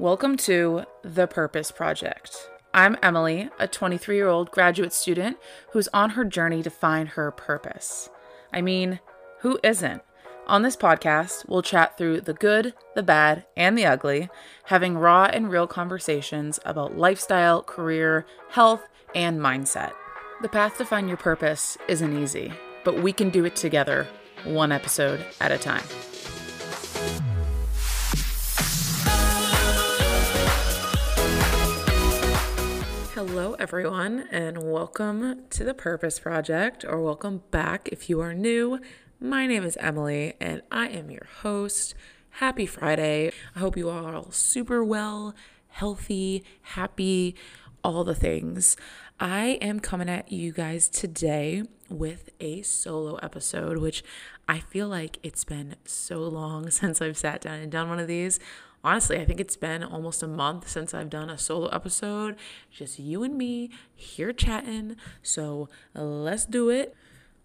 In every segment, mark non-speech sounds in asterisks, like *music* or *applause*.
Welcome to The Purpose Project. I'm Emily, a 23 year old graduate student who's on her journey to find her purpose. I mean, who isn't? On this podcast, we'll chat through the good, the bad, and the ugly, having raw and real conversations about lifestyle, career, health, and mindset. The path to find your purpose isn't easy, but we can do it together, one episode at a time. Hello, everyone, and welcome to the Purpose Project, or welcome back if you are new. My name is Emily, and I am your host. Happy Friday. I hope you are all super well, healthy, happy, all the things. I am coming at you guys today with a solo episode, which I feel like it's been so long *laughs* since I've sat down and done one of these honestly, I think it's been almost a month since I've done a solo episode. Just you and me here chatting. So let's do it.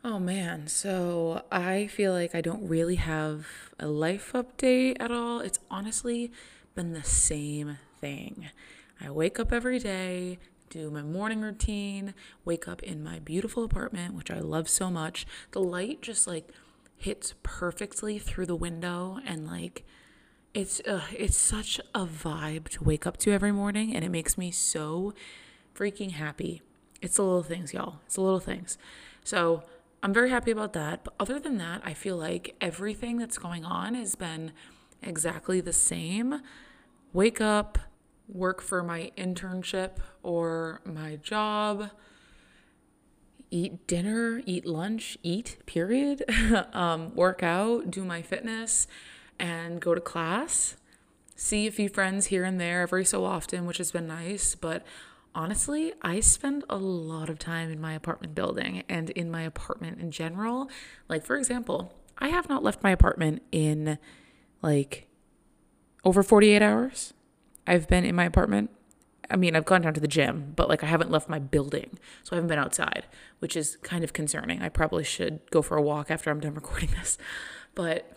Oh man, so I feel like I don't really have a life update at all. It's honestly been the same thing. I wake up every day, do my morning routine, wake up in my beautiful apartment, which I love so much. The light just like hits perfectly through the window and like it's uh, it's such a vibe to wake up to every morning and it makes me so freaking happy. It's the little things, y'all. It's the little things. So, I'm very happy about that. But other than that, I feel like everything that's going on has been exactly the same. Wake up, work for my internship or my job, eat dinner, eat lunch, eat, period. *laughs* um, work out, do my fitness and go to class, see a few friends here and there every so often, which has been nice. But honestly, I spend a lot of time in my apartment building and in my apartment in general. Like, for example, I have not left my apartment in like over 48 hours. I've been in my apartment. I mean, I've gone down to the gym, but like I haven't left my building. So I haven't been outside, which is kind of concerning. I probably should go for a walk after I'm done recording this. But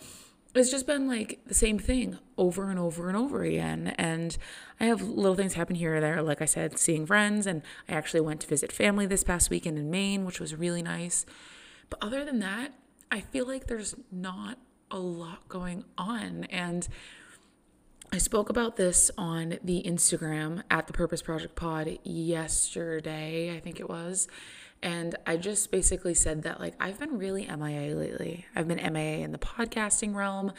it's just been like the same thing over and over and over again. And I have little things happen here or there. Like I said, seeing friends, and I actually went to visit family this past weekend in Maine, which was really nice. But other than that, I feel like there's not a lot going on. And I spoke about this on the Instagram at the Purpose Project Pod yesterday, I think it was. And I just basically said that, like, I've been really MIA lately. I've been MIA in the podcasting realm.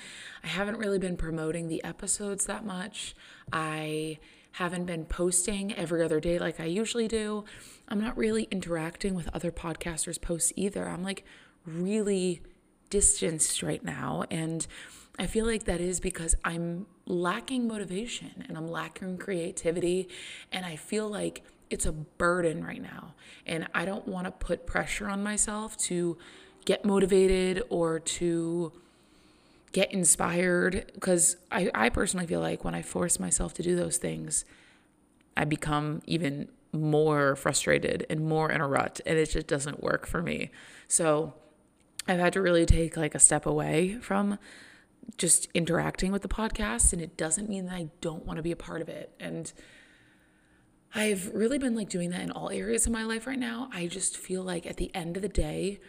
I haven't really been promoting the episodes that much. I haven't been posting every other day like I usually do. I'm not really interacting with other podcasters' posts either. I'm like really distanced right now. And I feel like that is because I'm lacking motivation and I'm lacking creativity. And I feel like it's a burden right now. And I don't want to put pressure on myself to get motivated or to get inspired because I, I personally feel like when I force myself to do those things, I become even more frustrated and more in a rut and it just doesn't work for me. So I've had to really take like a step away from just interacting with the podcast and it doesn't mean that I don't want to be a part of it. And I've really been like doing that in all areas of my life right now. I just feel like at the end of the day,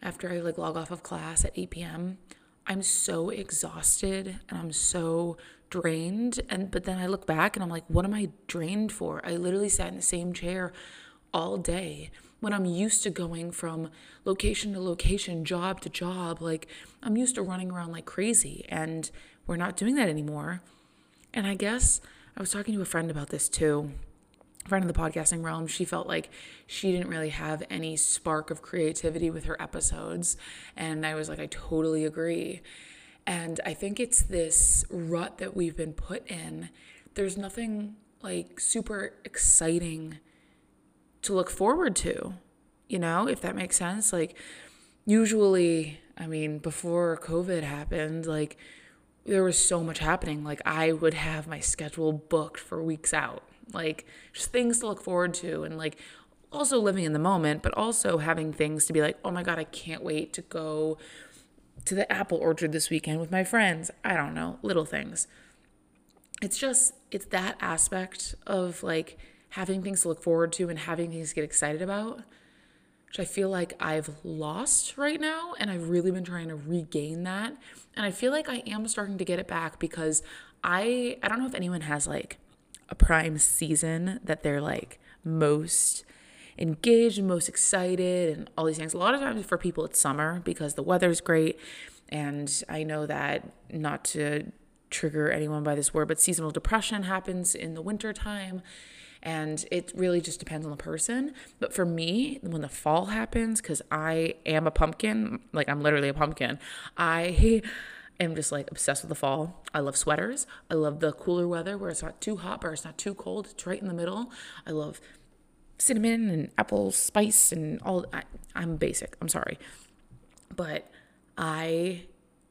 after I like log off of class at 8 p.m., I'm so exhausted and I'm so drained. And but then I look back and I'm like, what am I drained for? I literally sat in the same chair all day when I'm used to going from location to location, job to job. Like I'm used to running around like crazy, and we're not doing that anymore. And I guess I was talking to a friend about this too friend in the podcasting realm, she felt like she didn't really have any spark of creativity with her episodes. And I was like, I totally agree. And I think it's this rut that we've been put in. There's nothing like super exciting to look forward to, you know, if that makes sense. Like, usually, I mean, before COVID happened, like, there was so much happening. Like, I would have my schedule booked for weeks out like just things to look forward to and like also living in the moment, but also having things to be like, oh my God, I can't wait to go to the apple orchard this weekend with my friends. I don't know, little things. it's just, it's that aspect of like having things to look forward to and having things to get excited about, which I feel like I've lost right now. And I've really been trying to regain that. And I feel like I am starting to get it back because I, I don't know if anyone has like a prime season that they're like most engaged and most excited and all these things. A lot of times for people, it's summer because the weather's great. And I know that not to trigger anyone by this word, but seasonal depression happens in the winter time. And it really just depends on the person. But for me, when the fall happens, because I am a pumpkin, like I'm literally a pumpkin, I am just like obsessed with the fall. I love sweaters. I love the cooler weather where it's not too hot, but it's not too cold. It's right in the middle. I love cinnamon and apple spice and all. I, I'm basic. I'm sorry. But I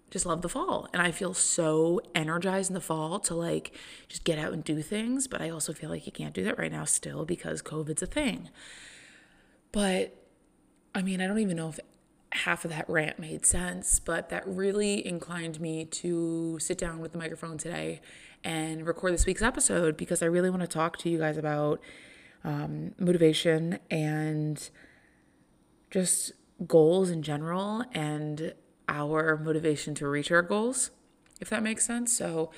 just love the fall and I feel so energized in the fall to like just get out and do things, but I also feel like you can't do that right now still because COVID's a thing. But I mean, I don't even know if half of that rant made sense, but that really inclined me to sit down with the microphone today and record this week's episode because I really want to talk to you guys about um, motivation and just goals in general and our motivation to reach our goals, if that makes sense. So,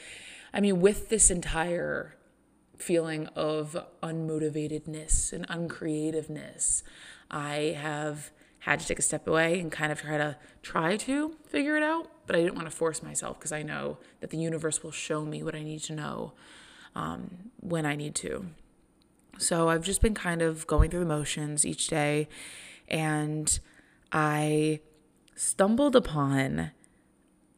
I mean, with this entire feeling of unmotivatedness and uncreativeness, I have had to take a step away and kind of try to try to figure it out, but I didn't want to force myself because I know that the universe will show me what I need to know um, when I need to. So I've just been kind of going through the motions each day, and I stumbled upon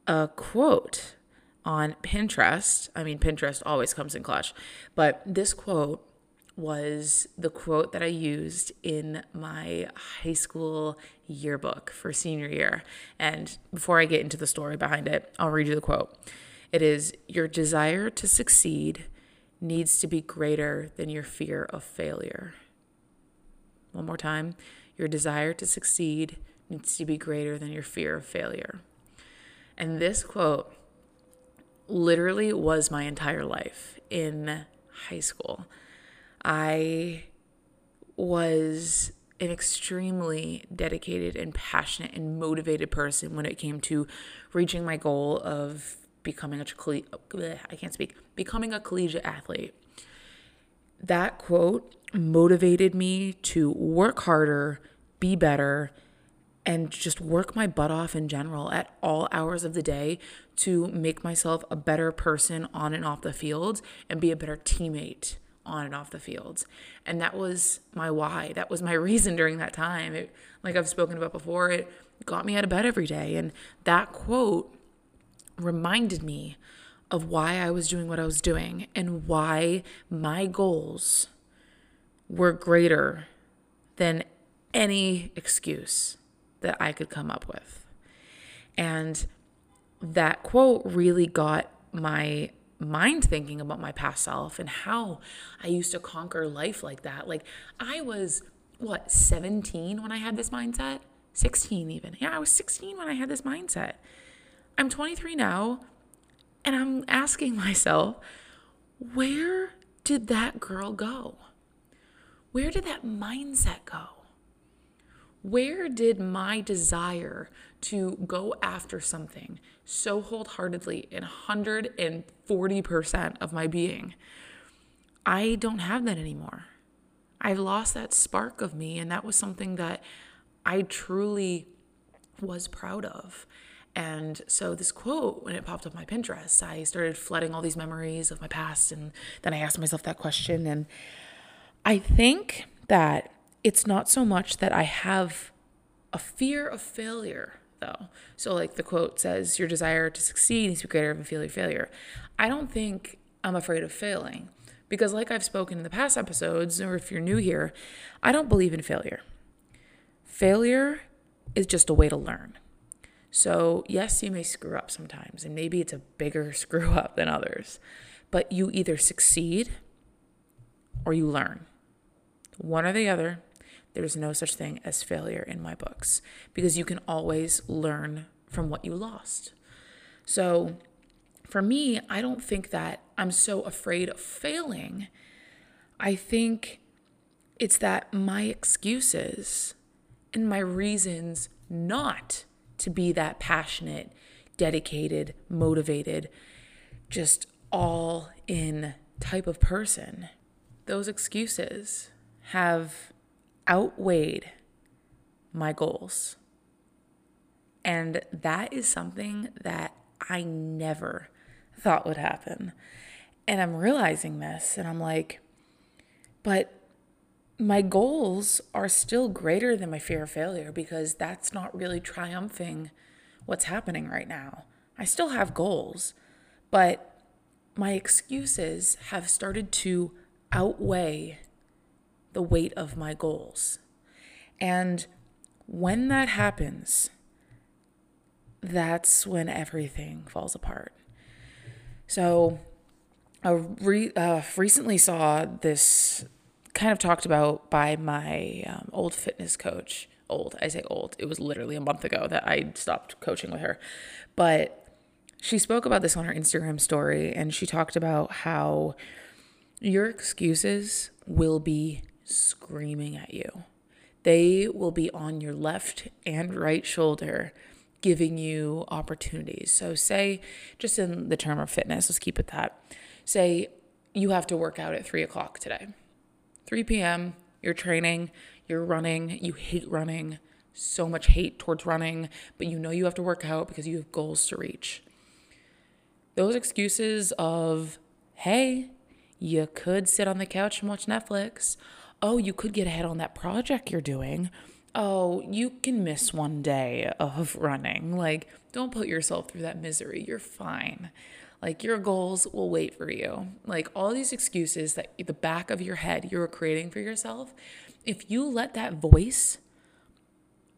a quote on Pinterest. I mean, Pinterest always comes in clutch, but this quote was the quote that I used in my high school yearbook for senior year. And before I get into the story behind it, I'll read you the quote. It is Your desire to succeed needs to be greater than your fear of failure. One more time. Your desire to succeed needs to be greater than your fear of failure. And this quote literally was my entire life in high school. I was an extremely dedicated and passionate and motivated person when it came to reaching my goal of becoming a I can't speak becoming a collegiate athlete. That quote motivated me to work harder, be better, and just work my butt off in general at all hours of the day to make myself a better person on and off the field and be a better teammate on and off the fields. And that was my why. That was my *laughs* reason during that time. It, like I've spoken about before, it got me out of bed every day. And that quote reminded me of why I was doing what I was doing and why my goals were greater than any excuse that I could come up with. And that quote really got my mind thinking about my past self and how I used to conquer life like that. Like I was what, 17 when I had this mindset? 16 even. Yeah, I was 16 when I had this mindset. I'm 23 now and I'm asking *laughs* myself, where did that girl go? Where did that mindset go? Where did my desire to go after something so wholeheartedly in 140% of my being? I don't have that anymore. I've lost that spark of me, and that was something that I truly was proud of. And so, this quote, when it popped up my Pinterest, I started flooding all these memories of my past. And then I asked myself that question. And I think that it's not so much that I have a fear of failure, though. So, like the quote says, your desire to succeed is greater than fear of failure. I don't think I'm afraid of failing because, like I've spoken in the past episodes, or if you're new here, I don't believe in failure. Failure is just a way to learn. So, yes, you may screw up sometimes, and maybe it's a bigger *laughs* screw up than others, but you either succeed or you learn. One or the other, there's no such thing as failure in my books because you can always learn from what you lost. So, for me, I don't think that I'm so afraid of failing, I think it's that my excuses and my reasons not to be that passionate, dedicated, motivated, just all in type of person, those excuses have outweighed my goals. And that is something that I never thought would happen. And I'm realizing this, and I'm like, but my goals are still greater than my fear of failure because that's not really triumphing what's happening right now. I still have goals, but my excuses have started to outweigh the weight of my goals. And when that happens, that's when everything falls apart. So, I re- uh, recently saw this kind of talked about by my um, old fitness coach. Old, I say old. It was literally a month ago that I stopped coaching with her. But she spoke about this on her Instagram story and she talked about how your excuses will be screaming at you. They will be on your left and right shoulder giving you opportunities. So, say, just in the term of fitness, let's keep it that. Say you have to work out at three o'clock today. 3 p.m., you're training, you're running, you hate running, so much hate towards running, but you know you have to work out because you have goals to reach. Those excuses of, hey, you could sit on the couch and watch Netflix. Oh, you could get ahead on that project you're doing oh, you can miss one day of *laughs* running. Like, don't put yourself through that misery. You're fine. Like, your goals will wait for you. Like, all these excuses that the back of your head you're creating for yourself, if you let that voice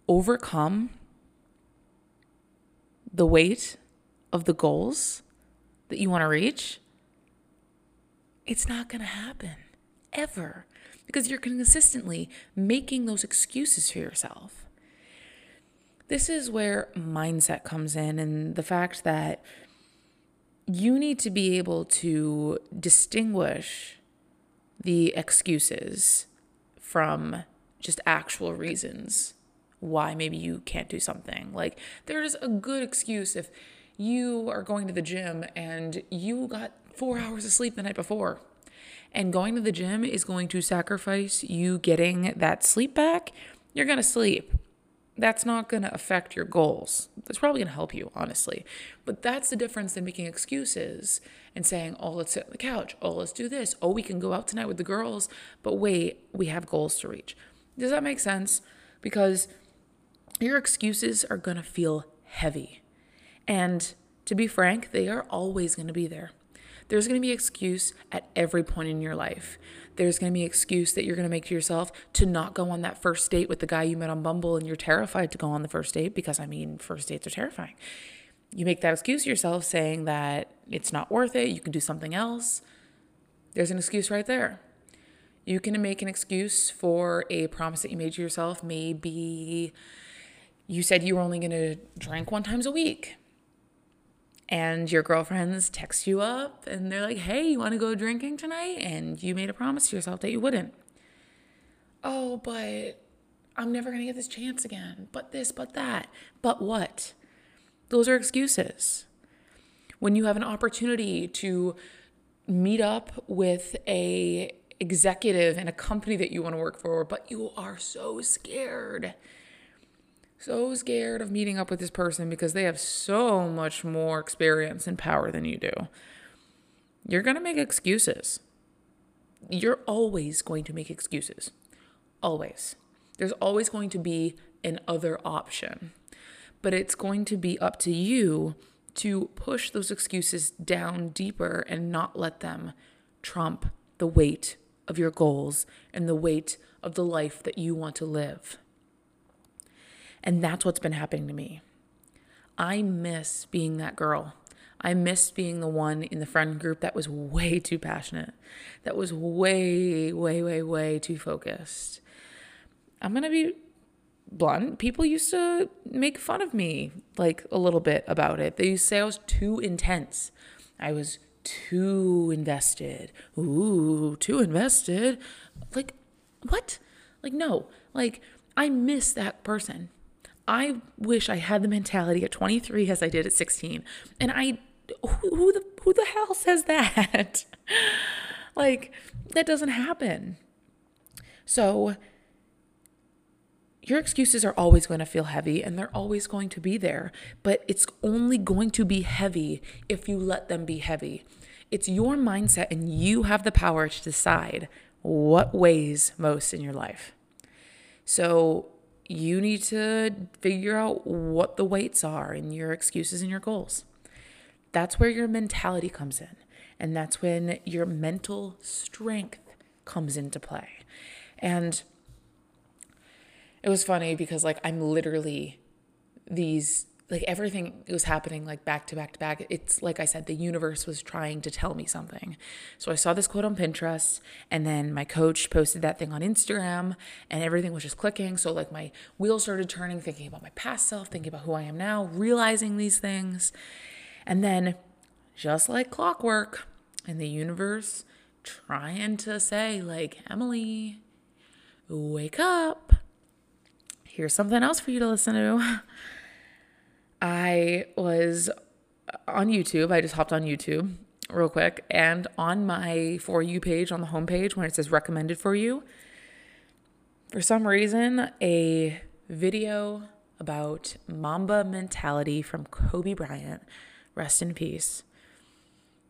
overcome the weight of the goals that you want to reach, it's not going to happen ever because you're consistently making those excuses for yourself. This is where mindset comes in, and the fact that you need to be able to distinguish the excuses from just actual reasons why maybe you can't do something. Like, there's a good excuse if you are going to the gym and you got four *laughs* hours of sleep the night before and going to the gym is going to sacrifice you getting that sleep back, you're going to sleep. That's not going to affect your goals. That's probably going to help you, honestly. But that's the difference than making excuses and saying, oh, let's sit on the couch. Oh, let's do this. Oh, we can go out tonight with the girls. But wait, we have goals to reach. Does that make sense? Because your excuses are going to feel heavy. And to be frank, they are always going to be there. There's going to be excuse at every point in your life. There's going to be excuse that you're going to make to yourself to not go on that first date with the guy you met on Bumble and you're terrified to go on the first date because I mean, first dates are terrifying. You make that excuse to yourself saying that it's not worth it, you can do something else. There's an excuse right there. You can make an excuse for a promise that you made to yourself. Maybe you said you were only going to drink one times a week and your girlfriends text you up and they're like, hey, you want to go drinking tonight? And you made a promise to yourself that you wouldn't. Oh, but I'm never going to get this chance again. But this, but that. But what? Those are excuses. When you have an opportunity to meet up with a executive in a company that you want to work for, but you are so scared so scared of meeting up with this person because they have so much more experience and power than you do. You're going to make excuses. You're always going to make excuses. Always. There's always going to be an other option. But it's going to be up to you to push those excuses down deeper and not let them trump the weight of your goals and the weight of the life that you want to live. And that's what's been happening to me. I miss being that girl. I miss being the one in the friend group that was way too passionate, that was way, way, way, way too focused. I'm going to be blunt. People used to make fun of me like a little bit about it. They used to say I was too intense. I was too invested. Ooh, too invested. Like, what? Like, no. Like, I miss that person. I wish I had the mentality at 23 as I did at 16. And I, who, who the who the hell says that? *laughs* like, that doesn't happen. So, your excuses are always going to feel heavy and they're always going to be there, but it's only going to be heavy if you let them be heavy. It's your mindset, and you have the power to decide what weighs most in your life. So, you need to figure out what the weights are in your excuses and your goals. That's where your mentality comes in. And that's when your mental strength comes into play. And it was funny because, like, I'm literally these like everything was happening like back to back to back. It's like I said, the universe was trying to tell me something. So I saw this quote on Pinterest, and then my coach posted that thing on Instagram, and everything was just clicking. So, like, my wheels started turning, thinking about my past self, thinking about who I am now, realizing these things. And then, just like clockwork, in the universe trying to say, like, Emily, wake up. Here's something else for you to listen to. *laughs* I was on YouTube. I just hopped on YouTube real quick. And on my For You page on the homepage, when it says recommended for you, for some reason, a video about Mamba mentality from Kobe Bryant, rest in peace.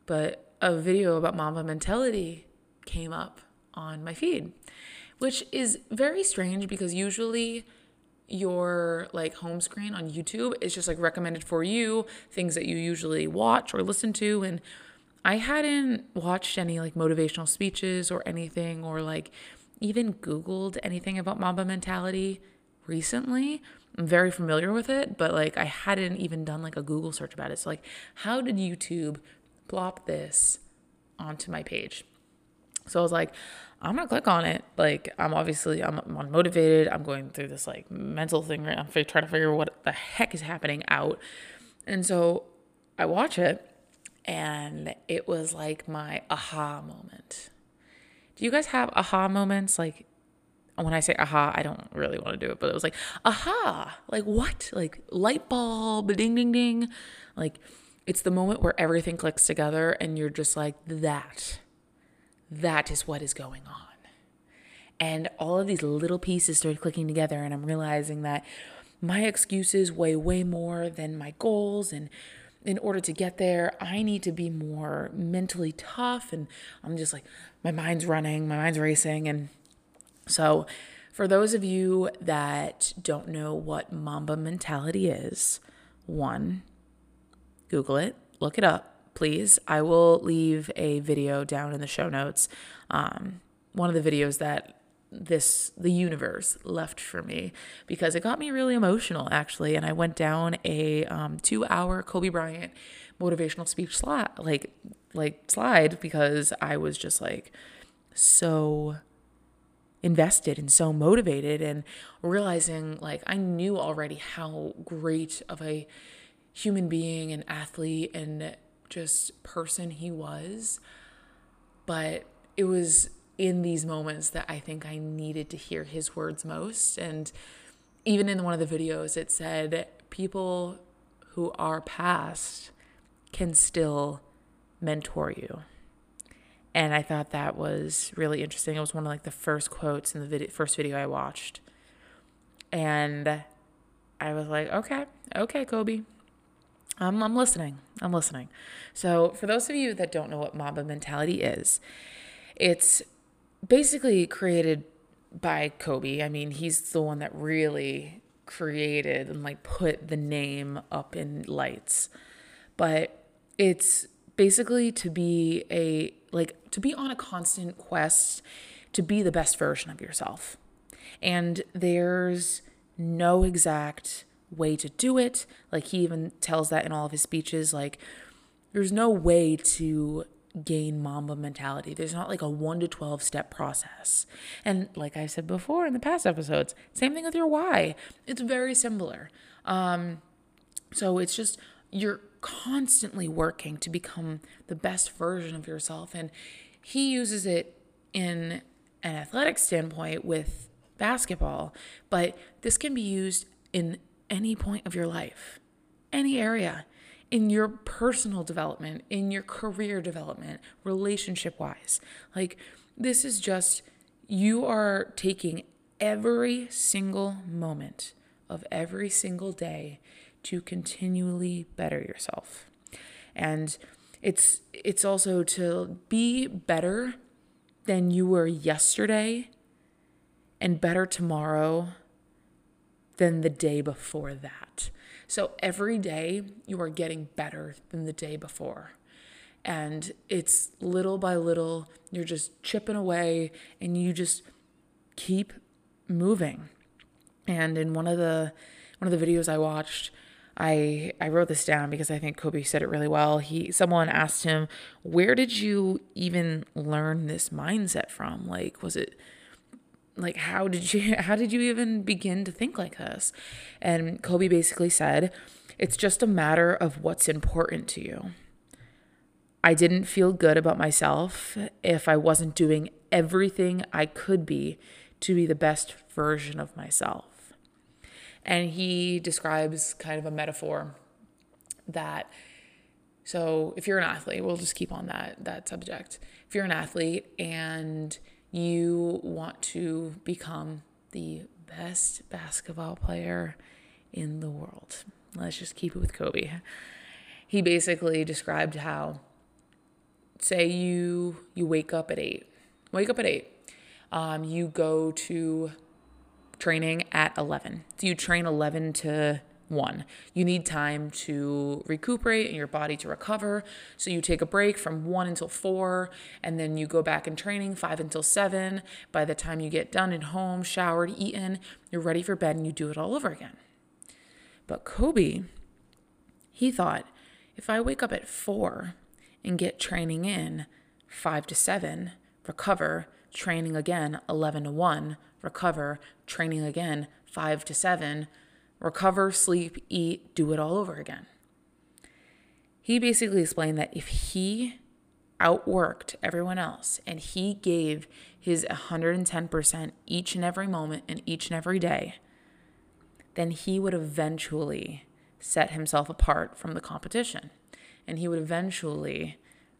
But a video about Mamba mentality came up on my feed, which is very strange because usually your like home screen on YouTube is just like recommended for you, things that you usually watch or listen to. And I hadn't watched any like motivational speeches or anything, or like even Googled anything about Mamba mentality recently. I'm very familiar with it, but like I hadn't even done like a Google search about it. So, like, how did YouTube plop this onto my page? So I was like, I'm gonna click on it. Like I'm obviously I'm, I'm motivated. I'm going through this like mental thing right. I'm trying to figure what the heck is happening out, and so I watch it, and it was like my aha moment. Do you guys have aha moments? Like when I say aha, I don't really want to do it, but it was like aha, like what? Like light bulb, ding ding ding, like it's the moment where everything clicks together, and you're just like that that is what is going on. And all of these little pieces started clicking together, and I'm realizing that my excuses weigh way more than my goals. And in order to get there, I need to be more mentally tough. And I'm just like, my mind's running, my mind's racing. And so, for those of you that don't know what Mamba mentality is, one, Google it, look it up please. I will leave a video down in the show notes. Um, one of the videos that this the universe left for me because it got me really emotional actually and i went down a um, two hour kobe bryant motivational speech slot like like slide because i was just like so invested and so motivated and realizing like i knew already how great of a human being and athlete and just person he was. But it was in these moments that I think I needed to hear his words most. And even in one of the videos, it said people who are past can still mentor you. And I thought that was really interesting. It was one of like the first quotes in the video, first video I watched. And I was like, okay, okay, Kobe, I'm, I'm listening. I'm listening. So, for those of you that don't know what Mamba mentality is, it's basically created by Kobe. I mean, he's the one that really created and like put the name up in lights. But it's basically to be a like to be on a constant quest to be the best version of yourself. And there's no exact way to do it. Like he even tells that in all of his speeches. Like there's no way to gain Mamba mentality. There's not like a 1 to 12 step process. And like I said before in the past episodes, same thing with your why. It's very similar. Um so it's just you're constantly working to become the best version of yourself. And he uses it in an athletic standpoint with basketball, but this can be used in any point of your life, any area, in your personal development, in your career development, relationship wise. Like, this is just you are taking every single moment of every single day to continually better yourself. And it's it's also to be better than you were yesterday and better tomorrow than the day before that. So every day you are getting better than the day before. And it's little by little, you're just chipping away and you just keep moving. And in one of the one of the videos I watched, I I wrote this down because I think Kobe said it really well. He someone asked him, "Where did you even learn this mindset from? Like was it like how did you *laughs* how did you even begin to think like this?" And Kobe basically said, "It's just a matter of what's important to you." I didn't feel good about myself if I wasn't doing everything I could be to be the best version of myself. And he describes kind of a metaphor that so if you're an athlete, we'll just keep on that that subject. If you're an athlete and you want to become the best basketball player in the world. Let's just keep it with Kobe. He basically described how say you you wake up at 8. Wake up at 8. Um, you go to training at 11. So you train 11 to 1. You need time to recuperate and your body to recover. So you take a break from 1 until 4 and then you go back in training 5 until 7. By the time you get done at home, showered, eaten, you're ready for bed and you do it all over again. But Kobe, he thought if I wake up at 4 and get training in 5 to 7, recover, training again 11 to 1, recover, training again, five to seven, recover, sleep, eat, do it all over again. He basically explained that if he outworked everyone else and he gave his 110% each and every moment and each and every day, then he would eventually set himself apart from the competition. And he would eventually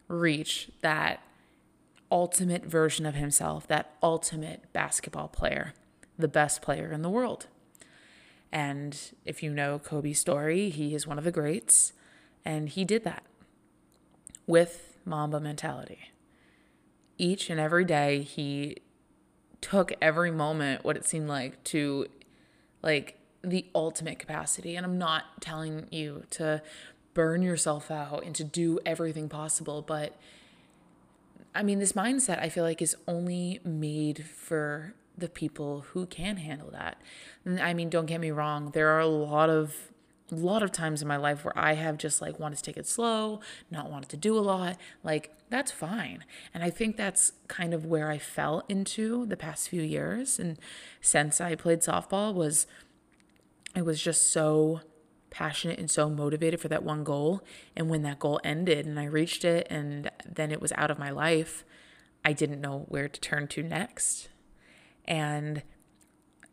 reach that ultimate version of himself, that ultimate basketball player, the best player in the world. And if you know Kobe's story, he is one of the greats, and he did that with Mamba mentality. Each and every day, he took every moment, what it seemed like, to like the ultimate capacity. And I'm not telling you to burn yourself out and to do everything possible, but I mean, this mindset I feel like is only made for the people who can handle that. I mean, don't get me wrong, there are a lot of a lot of times in my life where I have just like wanted to take it slow, not wanted to do a lot. Like, that's fine. And I think that's kind of where I fell into the past few years. And since I played softball was I was just so passionate and so motivated for that one goal. And when that goal ended and I reached it and then it was out of my life, I didn't know where to turn to next. And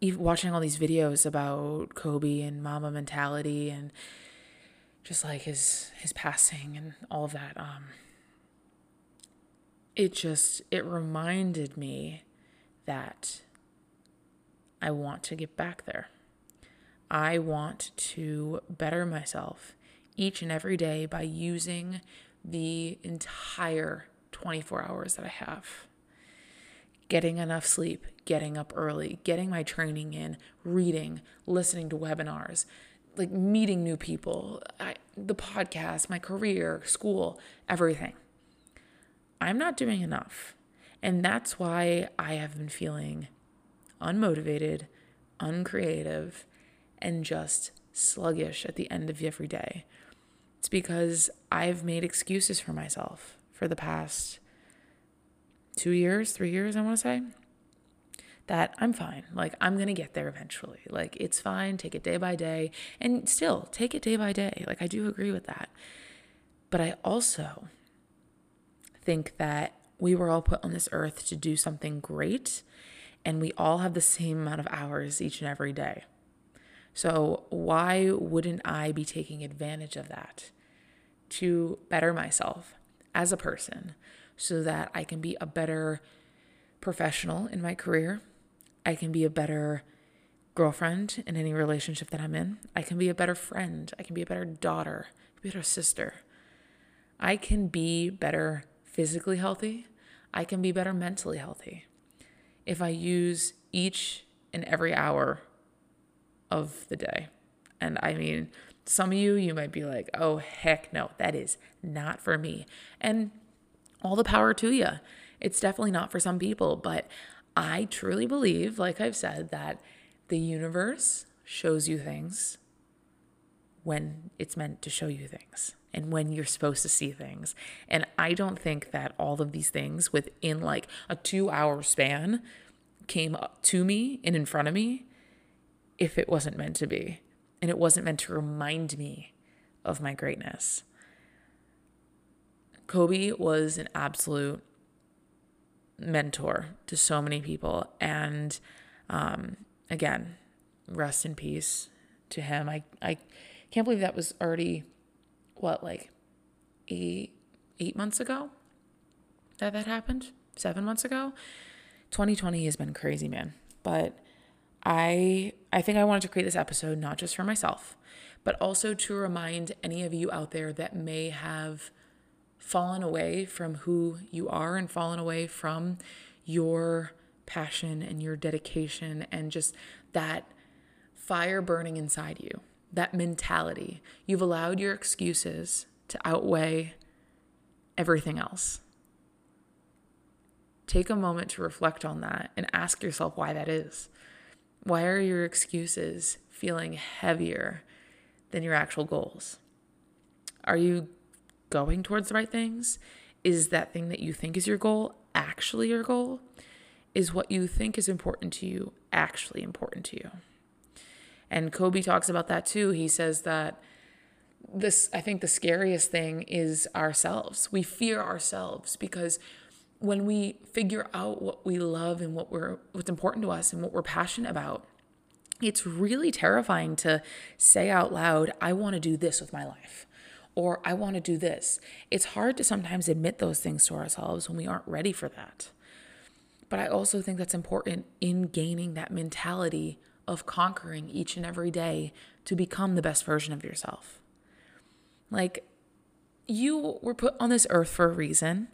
watching all these videos about Kobe and Mamba mentality and just like his his passing and all of that um it just it reminded me that I want to get back there. I want to better myself each and every day by using the entire 24 hours that I have. Getting enough sleep, getting up early, getting my training in, reading, listening to webinars, like meeting new people, I, the podcast, my career, school, everything. I'm not doing enough. And that's why I have been feeling unmotivated, uncreative, and just sluggish at the end of every day. It's because I've made excuses for myself for the past two years, three years, I want to say, that I'm fine. Like, I'm going to get there eventually. Like, it's fine. Take it day by day. And still, take it day by day. Like, I do agree with that. But I also think that we were all put on this earth to do something great. And we all have the same amount of hours each and every day. So, why wouldn't I be taking advantage of that to better myself as a person so that I can be a better professional in my career? I can be a better girlfriend in any relationship that I'm in. I can be a better friend. I can be a better daughter, a better sister. I can be better physically healthy. I can be better mentally healthy if I use each and every hour of the day. And I mean, some of you, you might be like, oh, heck no, that is not for me. And all the power to you. It's definitely not for some people, but I truly believe, like I've said, that the universe shows you things when it's meant to show you things and when you're supposed to see things. And I don't think that all of these things within like a two hour span came up to me and in front of me if it wasn't meant to be. And it wasn't meant to remind me of my greatness. Kobe was an absolute mentor to so many people. And um, again, rest in peace to him. I, I can't believe that was already, what, like eight, eight months ago that that happened? Seven months ago? 2020 has been crazy, man. But I I think I wanted to create this episode not just for myself, but also to remind any of you out there that may have fallen away from who you are and fallen away from your passion and your dedication and just that fire burning inside you, that mentality. You've allowed your excuses to outweigh everything else. Take a moment to reflect on that and ask yourself why that is. Why are your excuses feeling heavier than your actual goals? Are you going towards the right things? Is that thing that you think is your goal actually your goal? Is what you think is important to you actually important to you? And Kobe talks about that too. He says that this, I think the scariest thing is ourselves. We fear ourselves because when we figure out what we love and what we're what's important to us and what we're passionate about, it's really terrifying to say out loud, I want to do this with my life or I want to do this. It's hard to sometimes admit those things to ourselves when we aren't ready for that. But I also think that's important in gaining that mentality of conquering each and every day to become the best version of yourself. Like, you were put on this earth for a reason.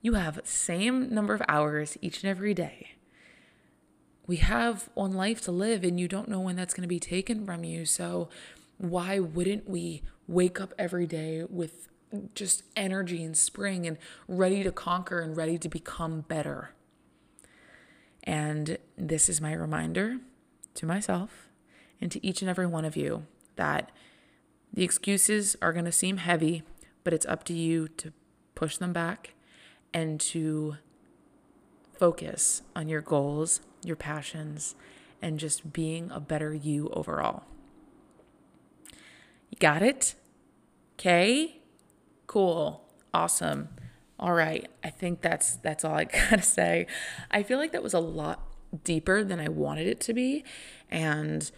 You have the same number of hours each and every day. We have one life to live, and you don't know when that's going to be taken from you. So, why wouldn't we wake up every day with just energy and spring and ready to conquer and ready to become better? And this is my reminder to myself and to each and every one of you that the excuses are going to seem heavy, but it's up to you to push them back and to focus on your goals, your passions, and just being a better you overall. You got it? Okay? Cool. Awesome. All right. I think that's that's all I *laughs* got to say. I feel like that was a lot deeper than I wanted it to be and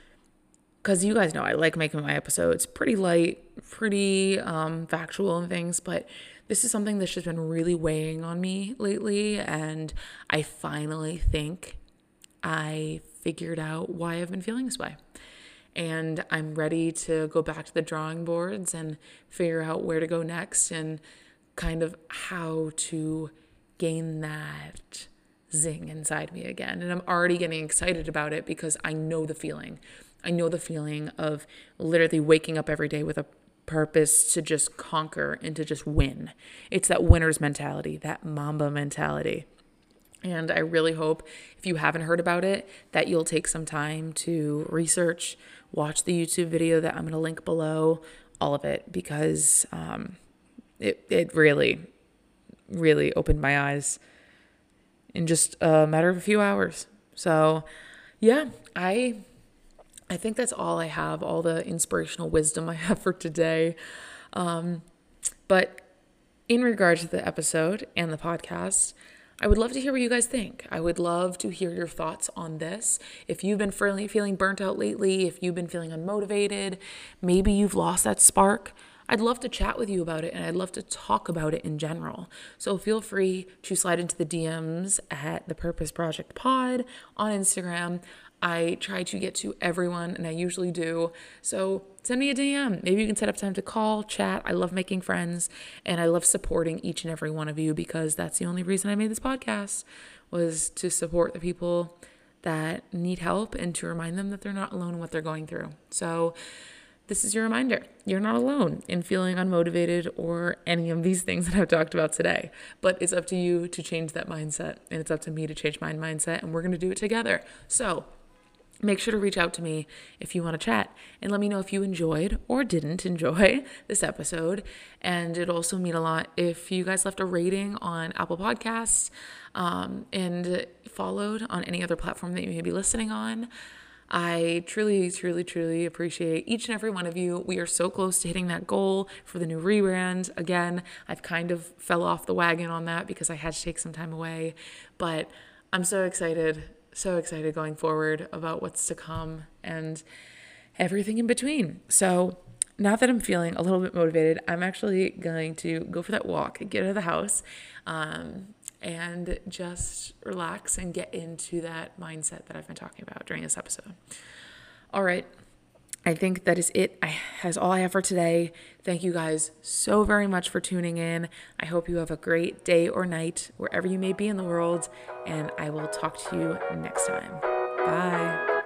cuz you guys know I like making my episodes pretty light, pretty um factual and things, but this is something that's just been really weighing on me lately and I finally think I figured out why I've been feeling this way and I'm ready to go back to the drawing boards and figure out where to go next and kind of how to gain that zing inside me again. And I'm already getting excited about it because I know the feeling. I know the feeling of literally waking up every day with a purpose to just conquer and to just win. It's that winner's mentality, that Mamba mentality. And I really hope if you haven't heard about it, that you'll take some time to research, watch the YouTube video that I'm going to link below, all of it, because um, it, it really, really opened my eyes in just a matter of a few hours. So, yeah, I I think that's all I have, all the inspirational wisdom I have for today. Um, but in regard to the episode and the podcast, I would love to hear what you guys think. I would love to hear your thoughts on this. If you've been feeling burnt out lately, if you've been feeling unmotivated, maybe you've lost that spark, I'd love to chat with you about it and I'd love to talk about it in general. So feel free to slide into the DMs at the Purpose Project Pod on Instagram. I try to get to everyone, and I usually do. So send me a DM. Maybe you can set up time to call, chat. I love making friends, and I love supporting each and every one of you because that's the only reason I made this podcast was to support the people that need help and to remind them that they're not alone in what they're going through. So this is your reminder. You're not alone in feeling unmotivated or any of these things *laughs* that I've talked about today. But it's up to you to change that mindset, and it's up to me to change my mindset, and we're going to do it together. So, make sure to reach out to me if you want to chat and let me know if you enjoyed or didn't *laughs* enjoy this episode. And it also mean a lot if you guys left a rating on Apple Podcasts um, and followed on any other platform that you may be listening on. I truly, truly, truly appreciate each and every one of you. We are so close to hitting that goal for the new rebrand. Again, I've kind of fell off the wagon on that because I had to take some time away, but I'm so excited so excited going forward about what's to come and everything in between. So, now that I'm feeling a little bit motivated, I'm actually going to go for that walk, get out of the house, um, and just relax and get into that mindset that I've been talking about during this episode. All right. I think that is it. I has all I have for today. Thank you guys so very much for tuning in. I hope you have a great day or night wherever you may be in the world, and I will talk to you next time. Bye.